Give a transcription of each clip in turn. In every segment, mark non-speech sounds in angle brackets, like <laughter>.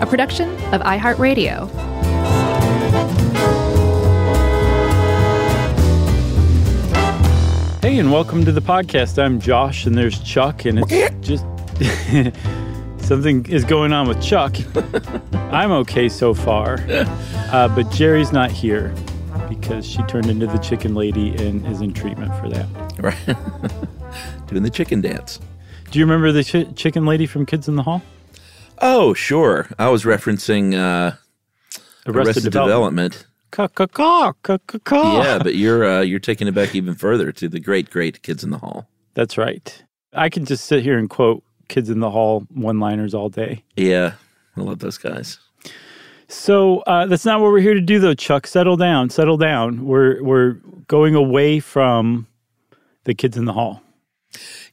a production of iHeartRadio. Hey, and welcome to the podcast. I'm Josh, and there's Chuck, and it's just <laughs> something is going on with Chuck. <laughs> I'm okay so far, uh, but Jerry's not here because she turned into the chicken lady and is in treatment for that. Right. <laughs> Doing the chicken dance. Do you remember the ch- chicken lady from Kids in the Hall? Oh, sure. I was referencing uh, Arrested, Development. Ca-ca-ca, ca-ca-ca. Yeah, but you're uh, you're taking it back even further to the great, great Kids in the Hall. That's right. I can just sit here and quote Kids in the Hall one liners all day. Yeah, I love those guys. So uh, that's not what we're here to do, though, Chuck. Settle down, settle down. We're we're going away from the Kids in the Hall.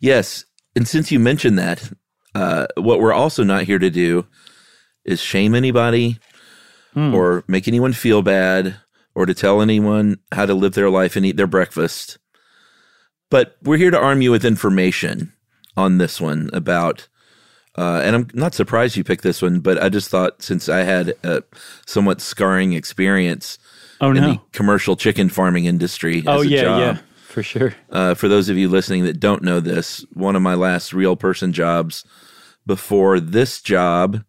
Yes, and since you mentioned that, uh, what we're also not here to do is shame anybody or make anyone feel bad or to tell anyone how to live their life and eat their breakfast. But we're here to arm you with information on this one about, uh, and I'm not surprised you picked this one, but I just thought since I had a somewhat scarring experience Oh in no! the commercial chicken farming industry. as oh a yeah, job, yeah, for sure. uh, for those of you listening that don't know this, one of my last real person jobs before this job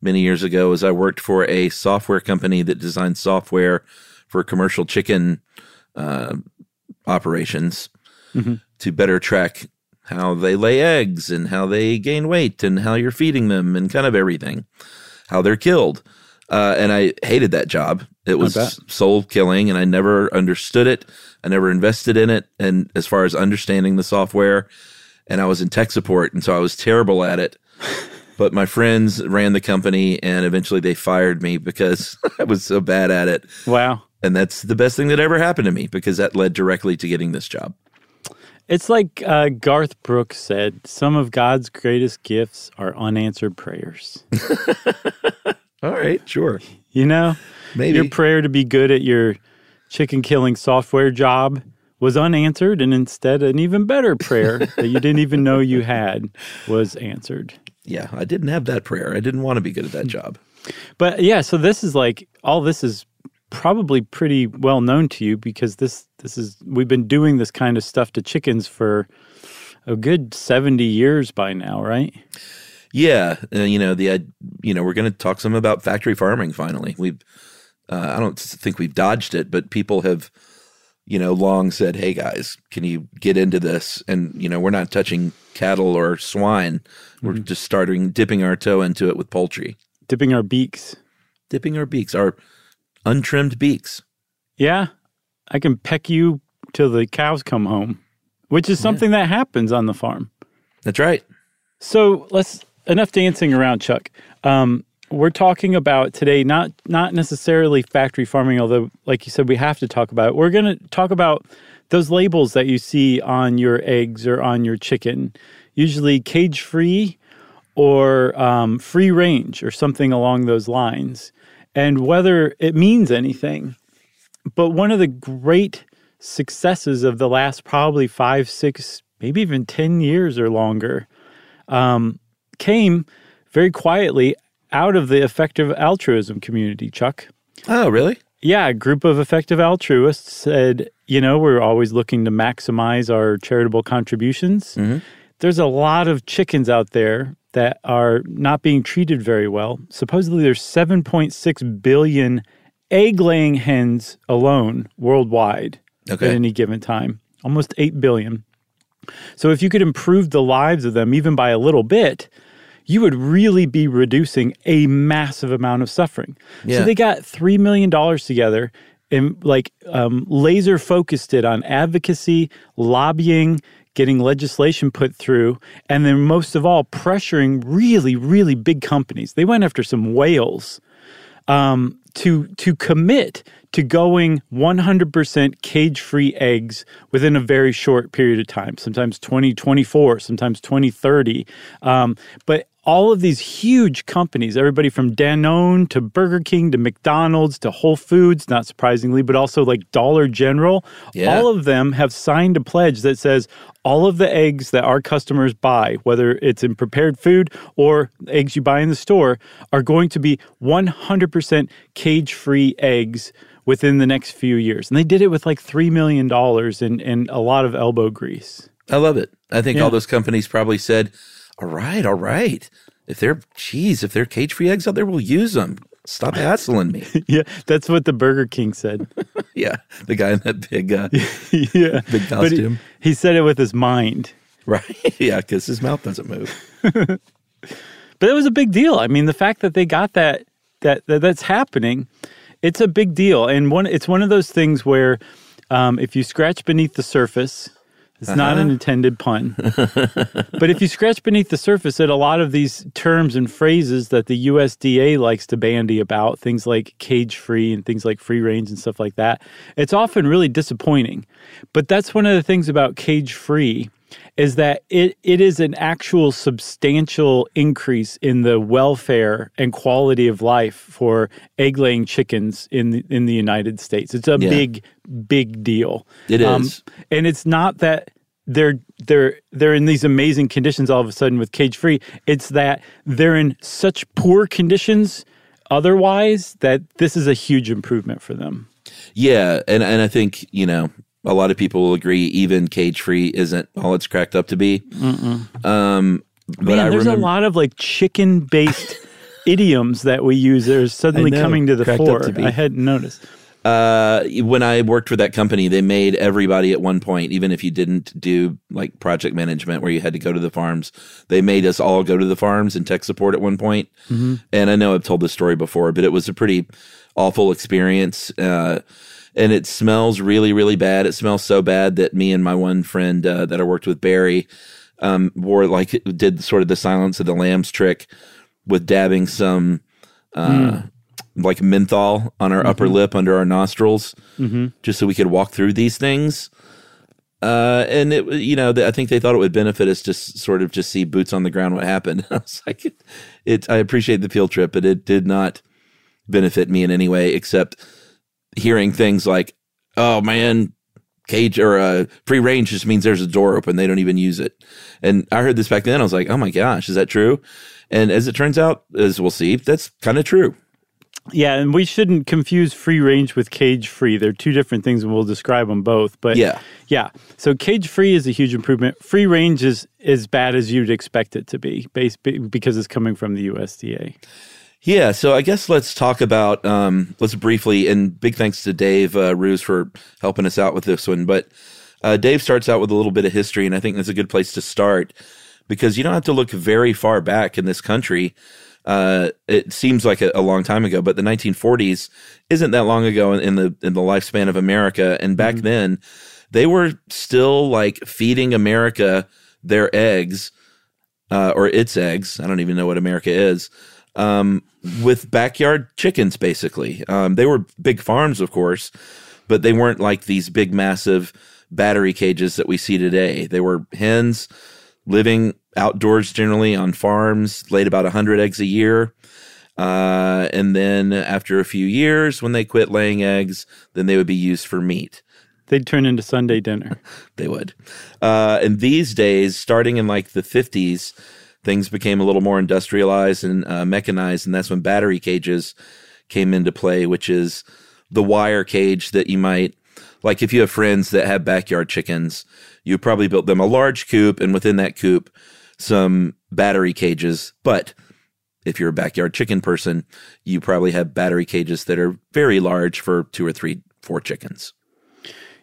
many years ago was I worked for a software company that designed software for commercial chicken uh, operations to better track how they lay eggs and how they gain weight and how you're feeding them and kind of everything, how they're killed. Uh, and I hated that job. It was soul killing, and I never understood it. I never invested in it. And as far as understanding the software, and I was in tech support, and so I was terrible at it. But my friends ran the company, and eventually they fired me because <laughs> I was so bad at it. Wow. And that's the best thing that ever happened to me because that led directly to getting this job. It's like uh, Garth Brooks said: some of God's greatest gifts are unanswered prayers. <laughs> All right, sure. You know, Maybe. your prayer to be good at your chicken killing software job was unanswered, and instead, an even better prayer that you didn't even know you had was answered. Yeah, I didn't have that prayer. I didn't want to be good at that job. But yeah, so this is like all this is probably pretty well known to you because this this is we've been doing this kind of stuff to chickens for a good 70 years by now, right? Yeah, uh, you know the uh, you know we're going to talk some about factory farming. Finally, we've uh, I don't think we've dodged it, but people have you know long said, "Hey guys, can you get into this?" And you know we're not touching cattle or swine. We're just starting dipping our toe into it with poultry, Dipping our beaks. dipping our beaks, our untrimmed beaks. Yeah, I can peck you till the cows come home, which is something that happens on the farm. That's right. So let's enough dancing around, Chuck. Um, we're talking about today not not necessarily factory farming, although, like you said, we have to talk about it. We're going to talk about those labels that you see on your eggs or on your chicken, usually cage free or um, free range or something along those lines, and whether it means anything. But one of the great successes of the last probably five, six, maybe even 10 years or longer um, came very quietly out of the effective altruism community, Chuck. Oh, really? Yeah, a group of effective altruists said, you know, we're always looking to maximize our charitable contributions. Mm-hmm. there's a lot of chickens out there that are not being treated very well. Supposedly, there's 7.6 billion egg laying hens alone worldwide Okay. at any given time, almost 8 billion. So, if you could improve the lives of them even by a little bit, you would really be reducing a massive amount of suffering. Yeah. So, they got $3 million together and like um, laser focused it on advocacy, lobbying, getting legislation put through, and then most of all, pressuring really, really big companies. They went after some whales um, to to commit to going 100% cage-free eggs within a very short period of time. Sometimes 2024, sometimes 2030. Um, but all of these huge companies, everybody from Danone to Burger King to McDonald's to Whole Foods, not surprisingly, but also like Dollar General, Yeah. all of them have signed a pledge that says all of the eggs that our customers buy, whether it's in prepared food or eggs you buy in the store, are going to be 100% cage free eggs within the next few years. And they did it with like $3 million and, and a lot of elbow grease. I love it. I think Yeah. all those companies probably said, "All right, all right. If they're cheese, if they're cage free eggs out there, we'll use them. Stop hassling me." <laughs> yeah, that's what the Burger King said. <laughs> yeah, the guy in that big, uh, <laughs> yeah. big But he- costume, he said it with his mind. right? yeah, because his mouth doesn't move. But it was a big deal. I mean, the fact that they got that that, that that's happening, it's a big deal. And one, it's one of those things where um, if you scratch beneath the surface, it's not an uh-huh. intended pun. <laughs> but if you scratch beneath the surface at a lot of these terms and phrases that the USDA likes to bandy about, things like cage free and things like free range and stuff like that, it's often really disappointing. But that's one of the things about cage free is that it, it is an actual substantial increase in the welfare and quality of life for egg laying chickens in the, in the United States. It's a Yeah. big, big deal. It Um, is. and it's not that they're they're they're in these amazing conditions all of a sudden with cage free. It's that they're in such poor conditions otherwise that this is a huge improvement for them. Yeah, and and I think you know a lot of people will agree. Even cage free isn't all it's cracked up to be. Um, but Man, I there's remember, a lot of like chicken based <laughs> idioms that we use that are suddenly know, coming to the cracked fore. to. I hadn't noticed. uh, when I worked for that company, they made everybody at one point, even if you didn't do like project management where you had to go to the farms, they made us all go to the farms and tech support at one point. And I know I've told this story before, but it was a pretty awful experience. Uh, and it smells really, really bad. It smells so bad that me and my one friend uh, that I worked with, Barry, um, wore like did sort of the Silence of the Lambs trick with dabbing some uh, like menthol on our upper lip under our nostrils, just so we could walk through these things. Uh, and it, you know, I think they thought it would benefit us to s- sort of just see boots on the ground what happened. <laughs> I was like, it, it, I appreciate the field trip, but it did not benefit me in any way except hearing things like, "Oh man, cage or uh, free range just means there's a door open. They don't even use it." And I heard this back then. I was like, "Oh my gosh, is that true?" And as it turns out, as we'll see, that's kind of true. Yeah, and we shouldn't confuse free range with cage free. They're two different things, and we'll describe them both. But Yeah. yeah. So cage free is a huge improvement. Free range is as bad as you'd expect it to be, based because it's coming from the USDA. Yeah, so I guess let's talk about um, let's briefly and big thanks to Dave uh, Roos for helping us out with this one. But uh, Dave starts out with a little bit of history, and I think that's a good place to start because you don't have to look very far back in this country. Uh, it seems like a, a long time ago, but the 1940s isn't that long ago in, in the in the lifespan of America. And back then, they were still like feeding America their eggs uh, or its eggs. I don't even know what America is. Um, with backyard chickens, basically. Um, they were big farms, of course, but they weren't like these big, massive battery cages that we see today. They were hens living outdoors generally on farms, laid about 100 eggs a year. Uh, and then after a few years, when they quit laying eggs, then they would be used for meat. They'd turn into Sunday dinner. <laughs> They would. Uh, and these days, starting in like the 50s, things became a little more industrialized and uh, mechanized. And that's when battery cages came into play, which is the wire cage that you might, like if you have friends that have backyard chickens, you probably built them a large coop, and within that coop, some battery cages. But if you're a backyard chicken person, you probably have battery cages that are very large for two or three, four chickens.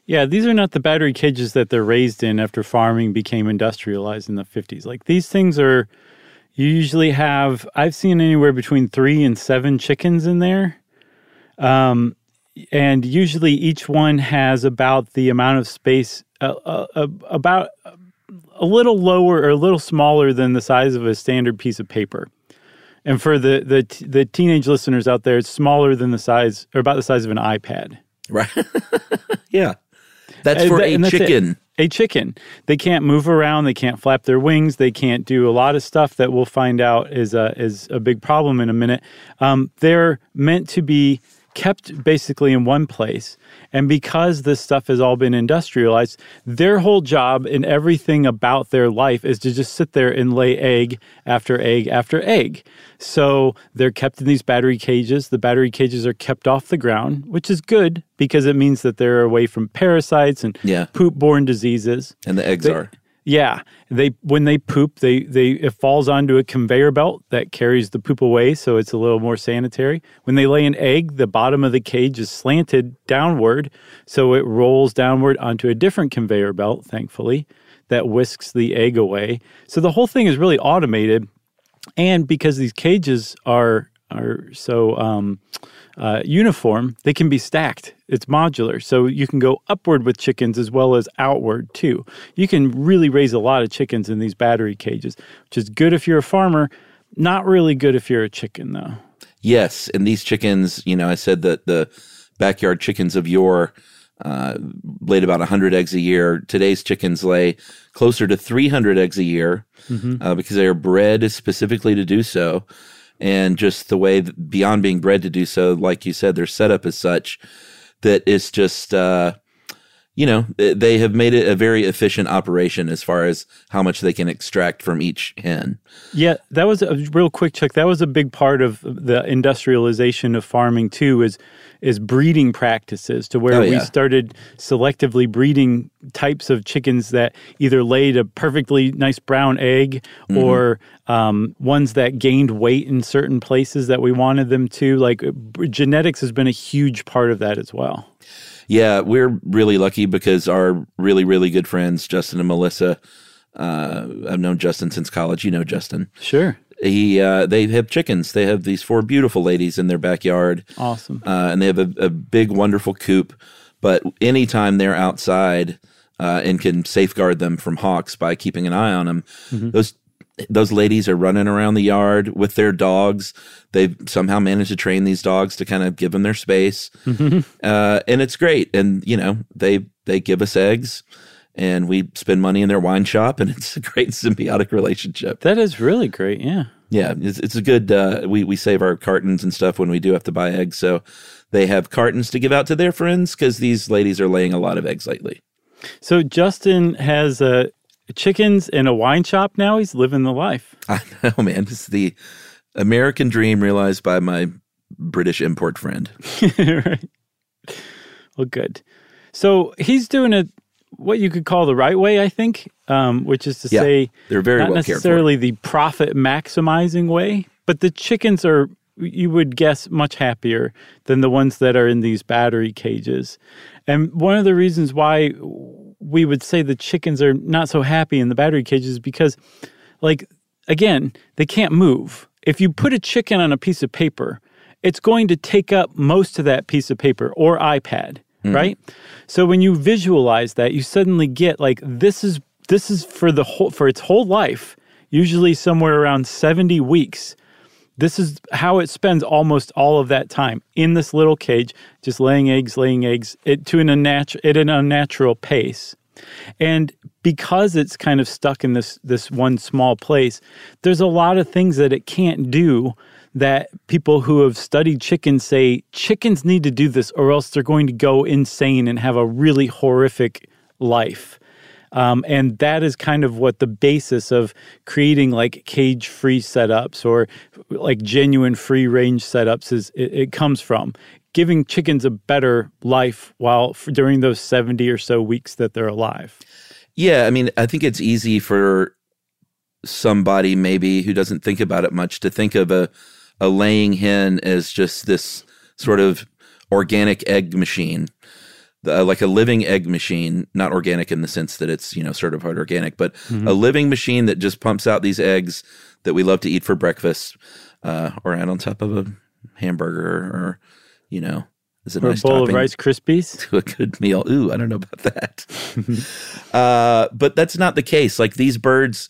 Yeah, these are not the battery cages that they're raised in after farming became industrialized in the 50s. Like these things are, you usually have, I've seen anywhere between three and seven chickens in there. Um, and usually each one has about the amount of space, uh, uh, about a little lower or a little smaller than the size of a standard piece of paper. And for the the the teenage listeners out there, it's smaller than the size or about the size of an iPad. Right. <laughs> yeah. That's for a chicken. It. A chicken. They can't move around. They can't flap their wings. They can't do a lot of stuff that we'll find out is a, is a big problem in a minute. Um, they're meant to be kept basically in one place. And because this stuff has all been industrialized, their whole job and everything about their life is to just sit there and lay egg after egg after egg. So they're kept in these battery cages. The battery cages are kept off the ground, which is good because it means that they're away from parasites and yeah. poop borne diseases. And the eggs they, are. Yeah, they when they poop, they they it falls onto a conveyor belt that carries the poop away, so it's a little more sanitary. When they lay an egg, the bottom of the cage is slanted downward, so it rolls downward onto a different conveyor belt. Thankfully, that whisks the egg away. So the whole thing is really automated, and because these cages are are so um, uh, uniform, they can be stacked. It's modular, so you can go upward with chickens as well as outward too. You can really raise a lot of chickens in these battery cages, which is good if you're a farmer. Not really good if you're a chicken, though. Yes, and these chickens, you know, I said that the backyard chickens of yore uh, laid about 100 eggs a year. Today's chickens lay closer to 300 eggs a year mm-hmm. uh, because they are bred specifically to do so and just the way beyond being bred to do so, like you said, their setup is such that it's just, uh, you know, they have made it a very efficient operation as far as how much they can extract from each hen. Yeah, that was a real quick check. That was a big part of the industrialization of farming too. Is is breeding practices to where oh, yeah. we started selectively breeding types of chickens that either laid a perfectly nice brown egg mm-hmm. or um, ones that gained weight in certain places that we wanted them to. Like genetics has been a huge part of that as well. Yeah, we're really lucky because our really, really good friends, Justin and Melissa, uh, I've known Justin since college. You know Justin. Sure he uh, they have chickens. They have these four beautiful ladies in their backyard. Awesome. Uh, and they have a, a, big, wonderful coop. But anytime they're outside uh, and can safeguard them from hawks by keeping an eye on them, mm-hmm. those those ladies are running around the yard with their dogs. They've somehow managed to train these dogs to kind of give them their space, mm-hmm. <laughs> uh, and it's great. And you know they they give us eggs and we spend money in their wine shop, and <laughs> it's a great symbiotic relationship. That is really great. Yeah. Yeah, it's, it's a good. Uh, we we save our cartons and stuff when we do have to buy eggs, so they have cartons to give out to their friends because these ladies are laying a lot of eggs lately. So Justin has uh, chickens in a wine shop now. He's living the life. <laughs> I know, man. This is the American dream realized by my British import friend. <laughs> right. Well, good. So he's doing it what you could call the right way, I think, um, which is to yeah, say they're very not well necessarily the profit maximizing way, but the chickens are you would guess much happier than the ones that are in these battery cages. And one of the reasons why we would say the chickens are not so happy in the battery cages because like again, they can't move. If you put a chicken on a piece of paper, it's going to take up most of that piece of paper or iPad mm-hmm. right? So when you visualize that, you suddenly get like this is this is for the whole for its whole life, usually somewhere around 70 weeks. This is how it spends almost all of that time in this little cage, just laying eggs, laying eggs it, to an at an unnatural pace. And because it's kind of stuck in this this one small place, there's a lot of things that it can't do that people who have studied chickens say chickens need to do this or else they're going to go insane and have a really horrific life. Um, and that is kind of what the basis of creating like cage free setups or like genuine free range setups is it, it comes from. Giving chickens a better life while during those 70 or so weeks that they're alive. Yeah, I mean, I think it's easy for somebody maybe who doesn't think about it much to think of a a laying hen as just this sort of organic egg machine, the, like a living egg machine, not organic in the sense that it's you know certified organic, but a living machine that just pumps out these eggs that we love to eat for breakfast, uh, or add on top of a hamburger, or you know, is a Or nice a bowl of Rice Krispies. <laughs> to a good meal. Ooh, I don't know about that. <laughs> uh, but that's not the case. Like these birds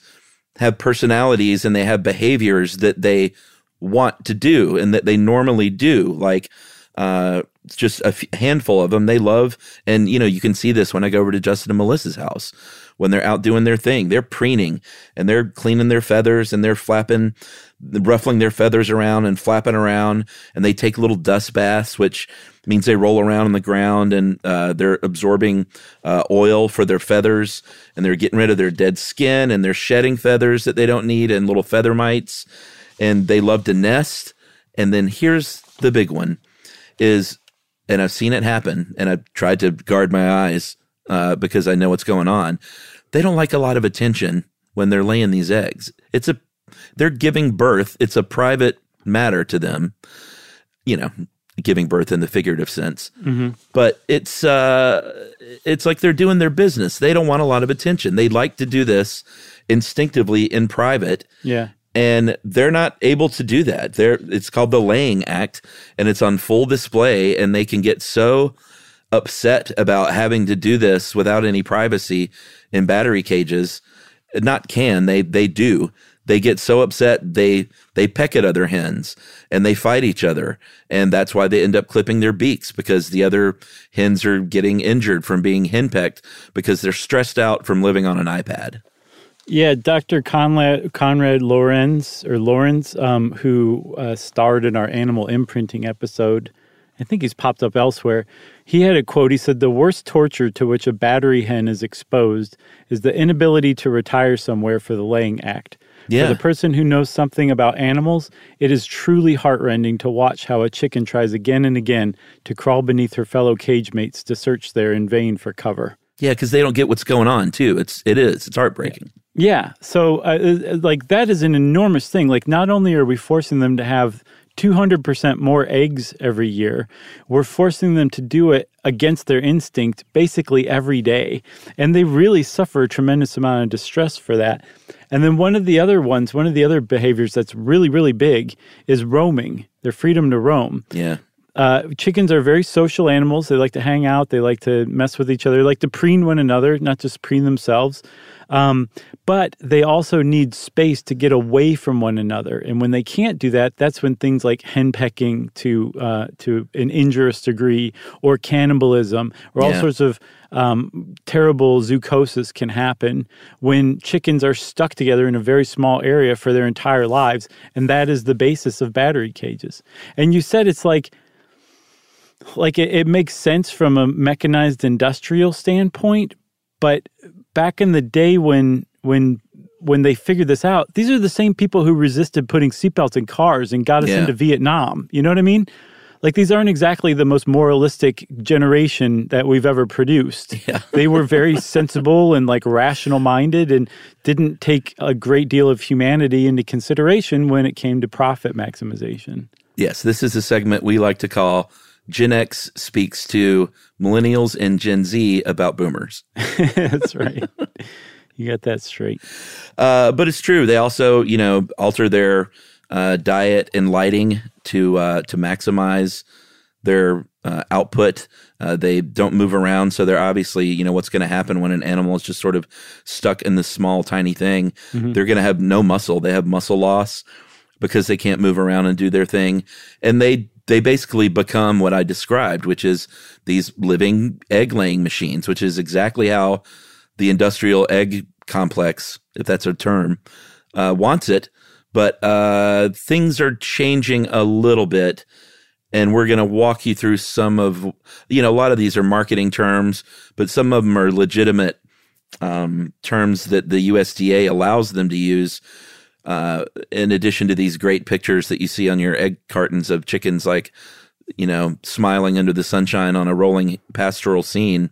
have personalities and they have behaviors that they want to do and that they normally do. Like uh, just a f- handful of them they love. And, you know, you can see this when I go over to Justin and Melissa's house when they're out doing their thing. They're preening and they're cleaning their feathers and they're flapping, ruffling their feathers around and flapping around. And they take little dust baths, which means they roll around on the ground and uh, they're absorbing uh, oil for their feathers and they're getting rid of their dead skin and they're shedding feathers that they don't need and little feather mites. And they love to nest. And then here's the big one is, and I've seen it happen and I've tried to guard my eyes uh, because I know what's going on. They don't like a lot of attention when they're laying these eggs. It's a, they're giving birth. It's a private matter to them, you know, giving birth in the figurative sense. But it's, uh, it's like they're doing their business. They don't want a lot of attention. They like to do this instinctively in private Yeah. And they're not able to do that. They're it's called the laying act and it's on full display and they can get so upset about having to do this without any privacy in battery cages. Not can, they they do. They get so upset they they peck at other hens and they fight each other and that's why they end up clipping their beaks because the other hens are getting injured from being henpecked because they're stressed out from living on an iPad. Yeah, Dr. Konrad, Konrad Lorenz or Lawrence, um, who uh, starred in our animal imprinting episode. I think he's popped up elsewhere. He had a quote. He said, The worst torture to which a battery hen is exposed is the inability to retire somewhere for the laying act. Yeah. For the person who knows something about animals, it is truly heartrending to watch how a chicken tries again and again to crawl beneath her fellow cage mates to search there in vain for cover. Yeah, because they don't get what's going on too. It's it is. It's heartbreaking. Yeah. So, uh, uh, like, that is an enormous thing. Like, not only are we forcing them to have 200% more eggs every year, we're forcing them to do it against their instinct basically every day. And they really suffer a tremendous amount of distress for that. And then one of the other ones, one of the other behaviors that's really, really big is roaming, their freedom to roam. Yeah. Uh, chickens are very social animals. They like to hang out. They like to mess with each other. They like to preen one another, not just preen themselves. Um, but they also need space to get away from one another. And when they can't do that, that's when things like henpecking to uh, to an injurious degree, or cannibalism, or all Yeah. sorts of um, terrible zoochosis can happen when chickens are stuck together in a very small area for their entire lives. And that is the basis of battery cages. And you said it's like like it, it makes sense from a mechanized industrial standpoint but back in the day when when when they figured this out these are the same people who resisted putting seatbelts in cars and got us Yeah. into vietnam. You know what i mean? Like these aren't exactly the most moralistic generation that we've ever produced. <laughs> They were very sensible and like rational minded and didn't take a great deal of humanity into consideration when it came to profit maximization. Yes, this is a segment we like to call Gen X speaks to millennials and Gen Z about boomers. <laughs> that's right you got that straight Uh, but it's true. They also, you know, alter their uh, diet and lighting to uh, to maximize their uh, output. Uh, they don't move around, so they're obviously, you know, what's going to happen when an animal is just sort of stuck in this small, tiny thing. They're going to have no muscle. They have muscle loss because they can't move around and do their thing, and they they basically become what I described, which is these living egg laying machines, which is exactly how the industrial egg complex, if that's a term, uh, wants it. But uh, things are changing a little bit. And we're going to walk you through some of, you know, a lot of these are marketing terms, but some of them are legitimate um, terms that the USDA allows them to use. Uh, in addition to these great pictures that you see on your egg cartons of chickens, like, you know, smiling under the sunshine on a rolling pastoral scene.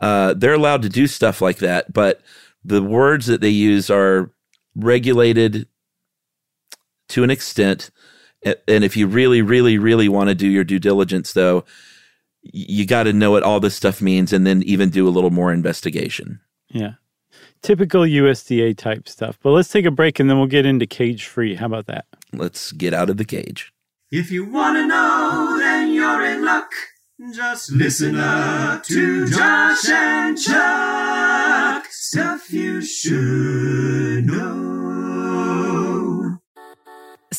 uh, they're allowed to do stuff like that, but the words that they use are regulated to an extent. And if you really, really, really want to do your due diligence, though, you got to know what all this stuff means and then even do a little more investigation. Yeah. Typical USDA type stuff. But let's take a break and then we'll get into cage free. How about that? Let's get out of the cage. If you want to know, then you're in luck. Just listen up to Josh and Chuck. Stuff you should know.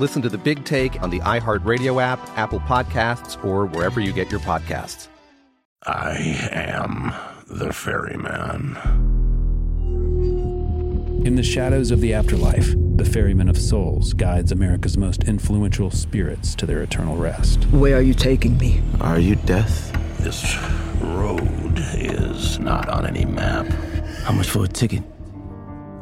Listen to the big take on the iHeartRadio app, Apple Podcasts, or wherever you get your podcasts. I am the ferryman. In the shadows of the afterlife, the ferryman of souls guides America's most influential spirits to their eternal rest. Where are you taking me? Are you death? This road is not on any map. How much for a ticket?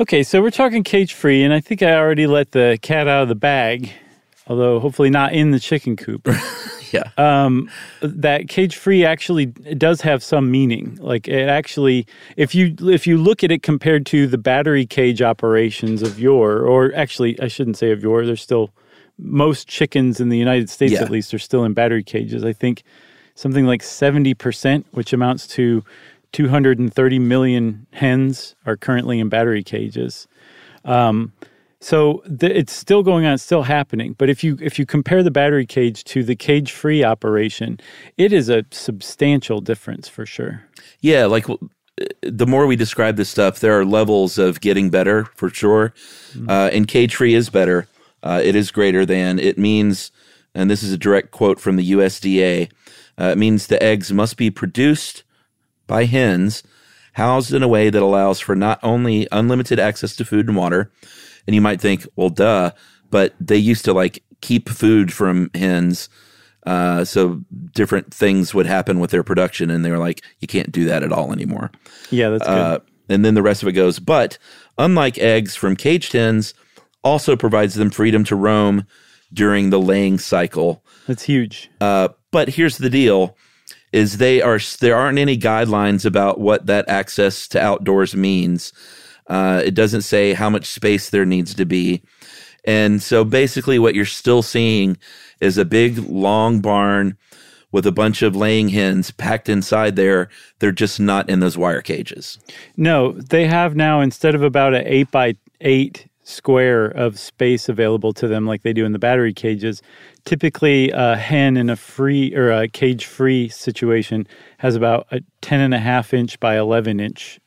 Okay, so we're talking cage free, and I think I already let the cat out of the bag although hopefully not in the chicken coop. <laughs> yeah. Um, that cage free actually does have some meaning. Like it actually, if you if you look at it compared to the battery cage operations of yore, or actually I shouldn't say of yore, there's still most chickens in the United States Yeah. at least are still in battery cages. I think something like 70%, which amounts to 230 million hens are currently in battery cages. Um, so th- it's still going on, it's still happening. But if you if you compare the battery cage to the cage free operation, it is a substantial difference for sure. Yeah, like w- the more we describe this stuff, there are levels of getting better for sure. Uh, and cage free is better. Uh, it is greater than. It means, and this is a direct quote from the USDA. Uh, it means the eggs must be produced by hens, housed in a way that allows for not only unlimited access to food and water. And you might think, well, duh, but they used to like keep food from hens. Uh, so different things would happen with their production, and they were like, you can't do that at all anymore. Yeah, that's good. Uh, and then the rest of it goes, but unlike eggs from caged hens, also provides them freedom to roam during the laying cycle. That's huge. Uh, but here's the deal: is they are there aren't any guidelines about what that access to outdoors means. Uh, it doesn't say how much space there needs to be, and so basically, what you're still seeing is a big long barn with a bunch of laying hens packed inside there. They're just not in those wire cages. No, they have now instead of about an eight by eight square of space available to them like they do in the battery cages. Typically, a hen in a free or a cage free situation has about a 10 and a half inch by 11 inch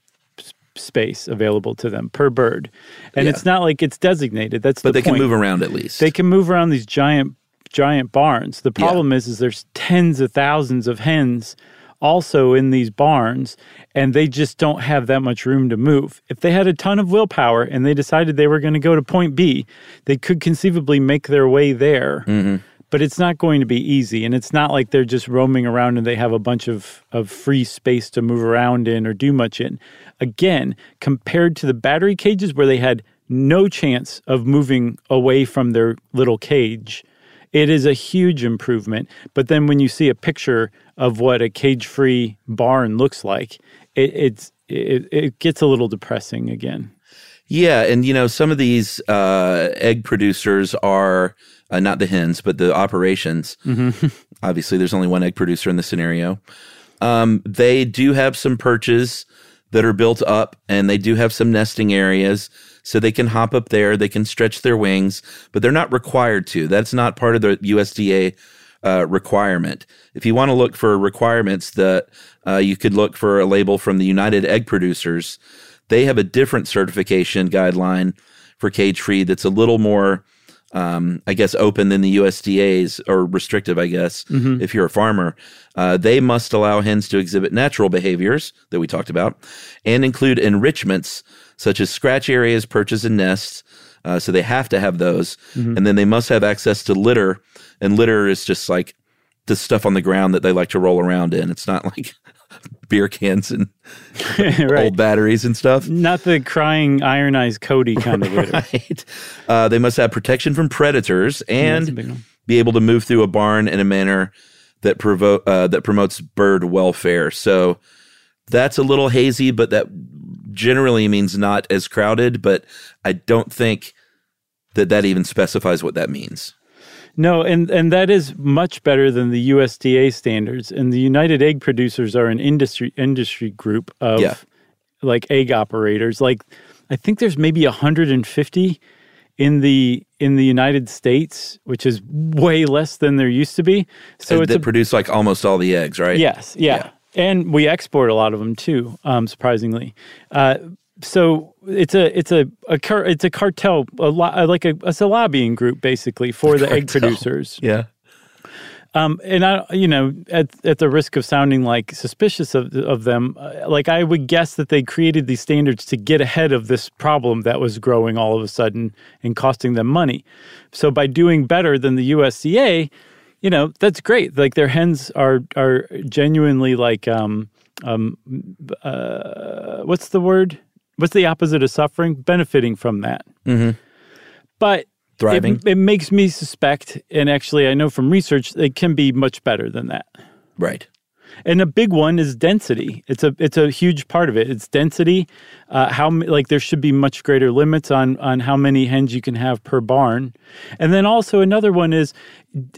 space available to them per bird. And Yeah. it's not like it's designated. That's But the they can move around at least. They can move around these giant giant barns. The problem is is there's tens of thousands of hens also in these barns and they just don't have that much room to move. If they had a ton of willpower and they decided they were going to go to point B, they could conceivably make their way there. Mm-hmm. But it's not going to be easy and it's not like they're just roaming around and they have a bunch of of free space to move around in or do much in. Again, compared to the battery cages where they had no chance of moving away from their little cage, it is a huge improvement. But then when you see a picture of what a cage free barn looks like, it, it's it, it gets a little depressing again. Yeah, and you know some of these uh, egg producers are uh, not the hens, but the operations. Mhm. <laughs> Obviously, there's only one egg producer in the scenario. Um, they do have some perches that are built up, and they do have some nesting areas, so they can hop up there. They can stretch their wings, but they're not required to. That's not part of the USDA uh, requirement. If you want to look for requirements, that uh, you could look for a label from the United Egg Producers. They have a different certification guideline for cage free that's a little more, um, I guess, open than the USDA's or restrictive, I guess, Mhm. if you're a farmer. Uh, they must allow hens to exhibit natural behaviors that we talked about and include enrichments such as scratch areas, perches, and nests. Uh, so they have to have those. Mhm. And then they must have access to litter. And litter is just like the stuff on the ground that they like to roll around in. It's not like <laughs> beer cans and <laughs> old batteries and stuff. Not the crying Iron Eyes Cody kind of litter. <laughs> Right. Uh, they must have protection from predators that's a big and be able to move through a barn in a manner that provo- uh, that promotes bird welfare. So that's a little hazy, but that generally means not as crowded. But I don't think that that even specifies what that means. No, and and that is much better than the USDA standards. And the United Egg Producers are an industry industry group of Yeah. like egg operators. Like I think there's maybe 150 in the in the United States, which is way less than there used to be. So a produce like almost all the eggs, right? Yes, yeah. And we export a lot of them too, um, surprisingly. Uh, so it's a it's a, a car, it's a cartel, a lo- like a it's a lobbying group basically for <laughs> the egg producers. Yeah. Um, and I, you know, at at the risk of sounding like suspicious of of them, uh, like I would guess that they created these standards to get ahead of this problem that was growing all of a sudden and costing them money. So by doing better than the USDA, you know, that's great. Like their hens are are genuinely like um um uh what's the word? What's the opposite of suffering? Benefiting from that. Mm-hmm. But Thriving. It, it makes me suspect, and actually, I know from research, it can be much better than that. Right. And a big one is density. It's a it's a huge part of it. It's density. Uh, how like there should be much greater limits on on how many hens you can have per barn. And then also another one is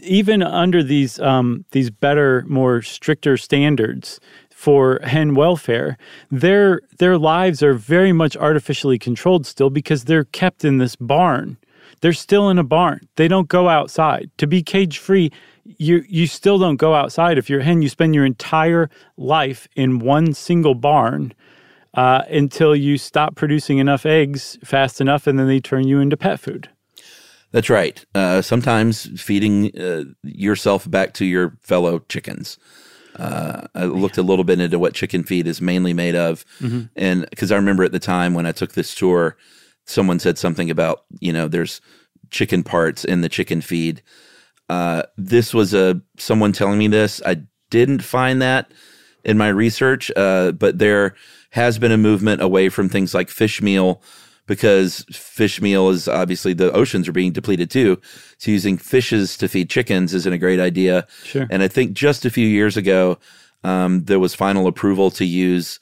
even under these um, these better, more stricter standards for hen welfare, their their lives are very much artificially controlled still because they're kept in this barn. They're still in a barn. They don't go outside. To be cage free, you you still don't go outside. If you're a hen, you spend your entire life in one single barn uh, until you stop producing enough eggs fast enough, and then they turn you into pet food. That's right. Uh, sometimes feeding uh, yourself back to your fellow chickens. Uh, I looked a little bit into what chicken feed is mainly made of, Mhm. and because I remember at the time when I took this tour, someone said something about you know there's chicken parts in the chicken feed. Uh, this was a someone telling me this. I didn't find that in my research, uh, but there has been a movement away from things like fish meal because fish meal is obviously the oceans are being depleted too. So using fishes to feed chickens isn't a great idea. Sure. And I think just a few years ago, um, there was final approval to use,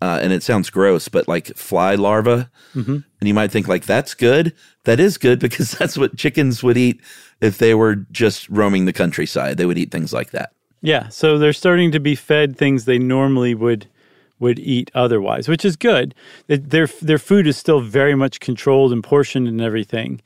uh, and it sounds gross, but like fly larvae. Mhm. And you might think like that's good. That is good because <laughs> that's what chickens would eat if they were just roaming the countryside. They would eat things like that. Yeah, so they're starting to be fed things they normally would would eat otherwise, which is good. Their their food is still very much controlled and portioned and everything,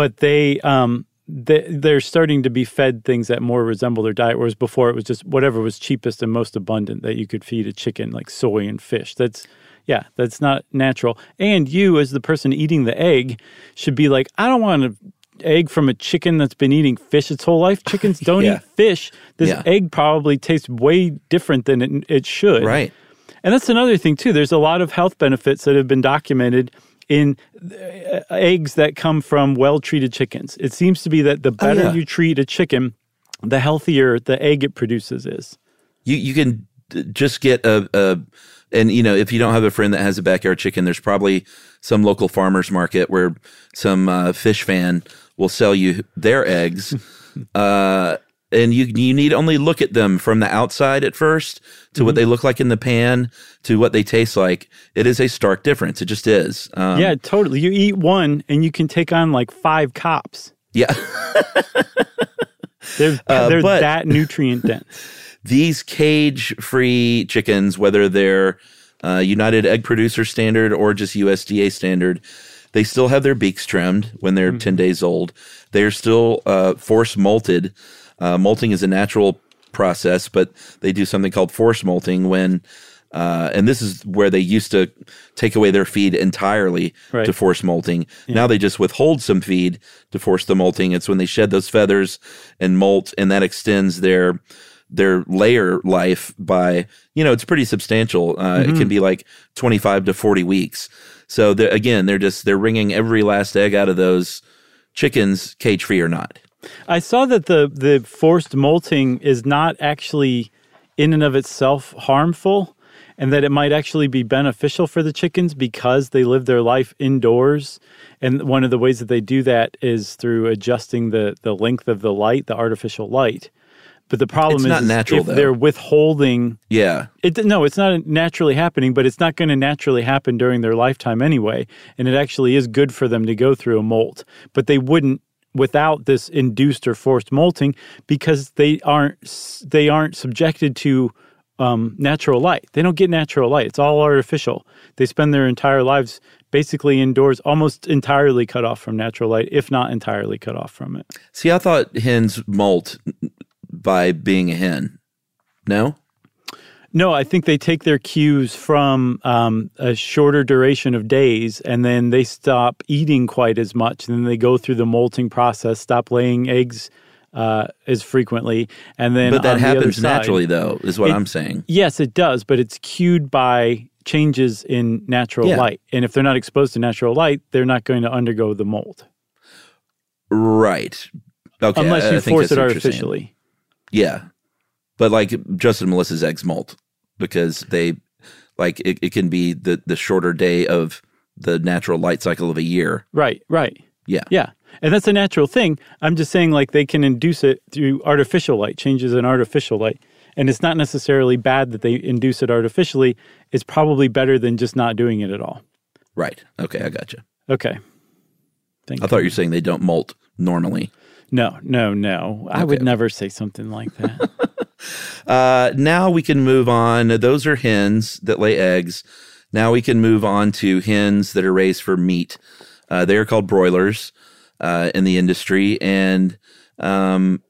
but they um they, they're starting to be fed things that more resemble their diet, whereas before it was just whatever was cheapest and most abundant that you could feed a chicken, like soy and fish. That's yeah, that's not natural. And you, as the person eating the egg, should be like, I don't want an egg from a chicken that's been eating fish its whole life. Chickens <laughs> don't Yeah. eat fish. This Yeah. egg probably tastes way different than it, it should. Right. And that's another thing too. There's a lot of health benefits that have been documented in uh, eggs that come from well-treated chickens. It seems to be that the better yeah. you treat a chicken, the healthier the egg it produces is. You you can just get a, a and you know if you don't have a friend that has a backyard chicken, there's probably some local farmers market where some uh, fish fan will sell you their eggs. <laughs> uh, and you you need only look at them from the outside at first to what Mhm. they look like in the pan to what they taste like. It is a stark difference. It just is. Um, yeah, totally. You eat one and you can take on like five cops. Yeah. <laughs> They're, Uh, they're but- that <laughs> nutrient dense. these cage free chickens, whether they're uh, United Egg Producer Standard or just USDA standard, they still have their beaks trimmed when they're 10 days old. They're still uh, force molted. Uh, molting is a natural process, but they do something called force molting when, uh, and this is where they used to take away their feed entirely Right. to force molting. Now they just withhold some feed to force the molting. It's when they shed those feathers and molt, and that extends their their layer life by you know it's pretty substantial. Uh, It Mhm. can be like twenty five to forty weeks. So they're- again, they're just they're wringing every last egg out of those chickens, cage free or not. I saw that the the forced molting is not actually in and of itself harmful and that it might actually be beneficial for the chickens because they live their life indoors and one of the ways that they do that is through adjusting the the length of the light, the artificial light. But the problem It's is, not is natural, if though. they're withholding Yeah, it no, it's not naturally happening, but it's not going to naturally happen during their lifetime anyway. And it actually is good for them to go through a molt, but they wouldn't without this induced or forced molting because they aren't they aren't subjected to um, natural light. They don't get natural light. It's all artificial. They spend their entire lives basically indoors, almost entirely cut off from natural light, if not entirely cut off from it. See, I thought hens molt by being a hen. No, No, I think they take their cues from um, a shorter duration of days, and then they stop eating quite as much. And then they go through the molting process, stop laying eggs uh, as frequently, and then but that on the other happens side- naturally, though, is what It- I'm saying. Yes, it does, but it's cued by changes in natural Yeah. light. And if they're not exposed to natural light, they're not going to undergo the molt. Right. Okay. Unless you I think force it what you're saying. artificially. Yeah. But like Justin and Melissa's eggs molt because they like it, it can be the the shorter day of the natural light cycle of a year. Right, right. Yeah. Yeah. And that's a natural thing. I'm just saying, like, they can induce it through artificial light, changes in artificial light. And it's not necessarily bad that they induce it artificially. It's probably better than just not doing it at all. Right. Okay, I got you. Okay. Thank I thought you were saying they don't molt normally. No, no, no. I would never say something like that. <laughs> Uh, now we can move on. Those are hens that lay eggs. Now we can move on to hens that are raised for meat. Uh, they are called broilers uh, in the industry, and um,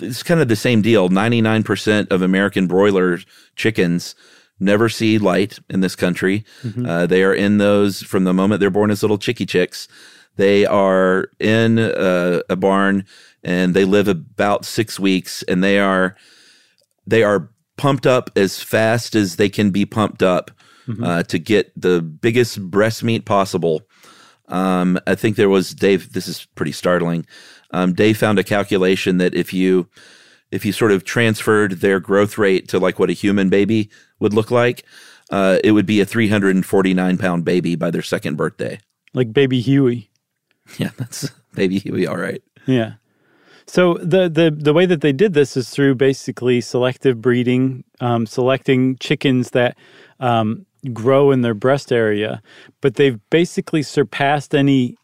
it's kind of the same deal. Ninety nine percent of American broiler chickens never see light in this country. Mhm. Uh, they are in those from the moment they're born as little chickie chicks. They are in uh, a barn and they live about six weeks, and they are they are pumped up as fast as they can be pumped up Mhm. uh, to get the biggest breast meat possible. Um, I think there was Dave. This is pretty startling. Um, Dave found a calculation that if you if you sort of transferred their growth rate to like what a human baby would look like, uh, it would be a 349 pound baby by their second birthday. like baby Huey. <laughs> Yeah, that's baby Huey. All right. Yeah. So the the the way that they did this is through basically selective breeding, um, selecting chickens that um, grow in their breast area, but they've basically surpassed any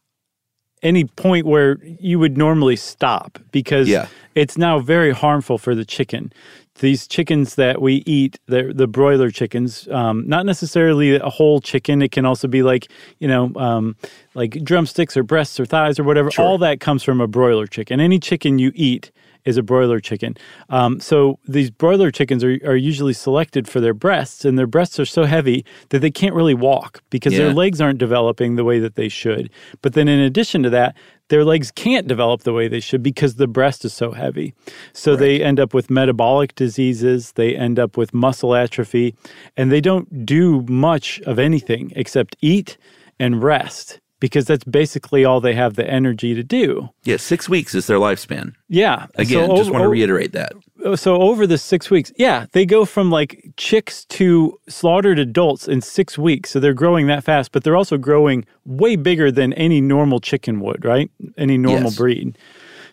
any point where you would normally stop because Yeah. it's now very harmful for the chicken. These chickens that we eat, the the broiler chickens, um, not necessarily a whole chicken. It can also be like you know, um, like drumsticks or breasts or thighs or whatever. All that comes from a broiler chicken. Any chicken you eat is a broiler chicken. Um, so these broiler chickens are, are usually selected for their breasts, and their breasts are so heavy that they can't really walk because Yeah. their legs aren't developing the way that they should. But then, in addition to that, their legs can't develop the way they should because the breast is so heavy. So they end up with metabolic diseases, they end up with muscle atrophy, and they don't do much of anything except eat and rest because that's basically all they have the energy to do. Yeah, six weeks is their lifespan. Yeah. Again, So just want to reiterate that. so over the six weeks, yeah, they go from like chicks to slaughtered adults in six weeks. So they're growing that fast, but they're also growing way bigger than any normal chicken would, right? Any normal Yes. breed.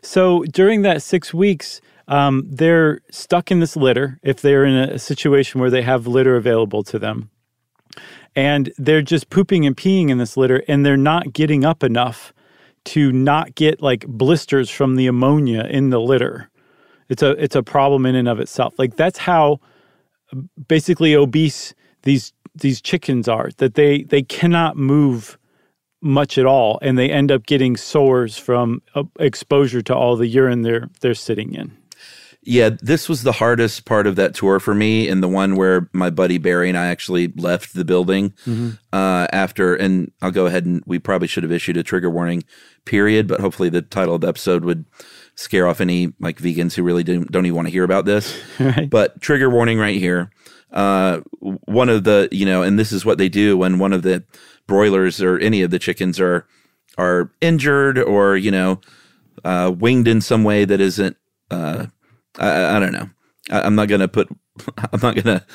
So during that six weeks, um, they're stuck in this litter if they're in a situation where they have litter available to them. And they're just pooping and peeing in this litter and they're not getting up enough to not get like blisters from the ammonia in the litter. It's a it's a problem in and of itself. Like that's how basically obese these these chickens are that they they cannot move much at all and they end up getting sores from uh, exposure to all the urine they're they're sitting in. Yeah, this was the hardest part of that tour for me, and the one where my buddy Barry and I actually left the building Mhm. uh, after. And I'll go ahead and we probably should have issued a trigger warning, period. But hopefully, the title of the episode would scare off any like vegans who really don't, don't even want to hear about this. <laughs> Right. But trigger warning right here. Uh, one of the you know, and this is what they do when one of the broilers or any of the chickens are are injured or you know uh, winged in some way that isn't. Uh, I, I don't know. I, I'm not gonna put. <laughs> I'm not gonna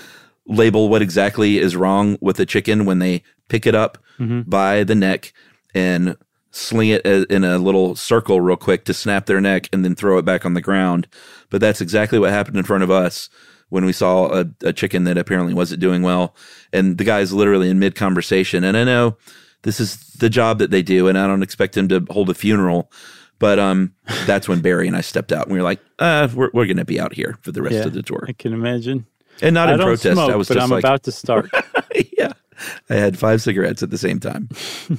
label what exactly is wrong with the chicken when they pick it up Mhm. by the neck and sling it in a little circle real quick to snap their neck and then throw it back on the ground. But that's exactly what happened in front of us when we saw a, a chicken that apparently wasn't doing well. And the guy's literally in mid conversation. And I know this is the job that they do, and I don't expect him to hold a funeral. But um, that's when Barry and I stepped out, and we were like, uh, "We're we're going to be out here for the rest Yeah, of the tour." I can imagine. And not I in protest. Smoke, I was but just I'm like- about to start. <laughs> yeah, I had five cigarettes at the same time. <laughs>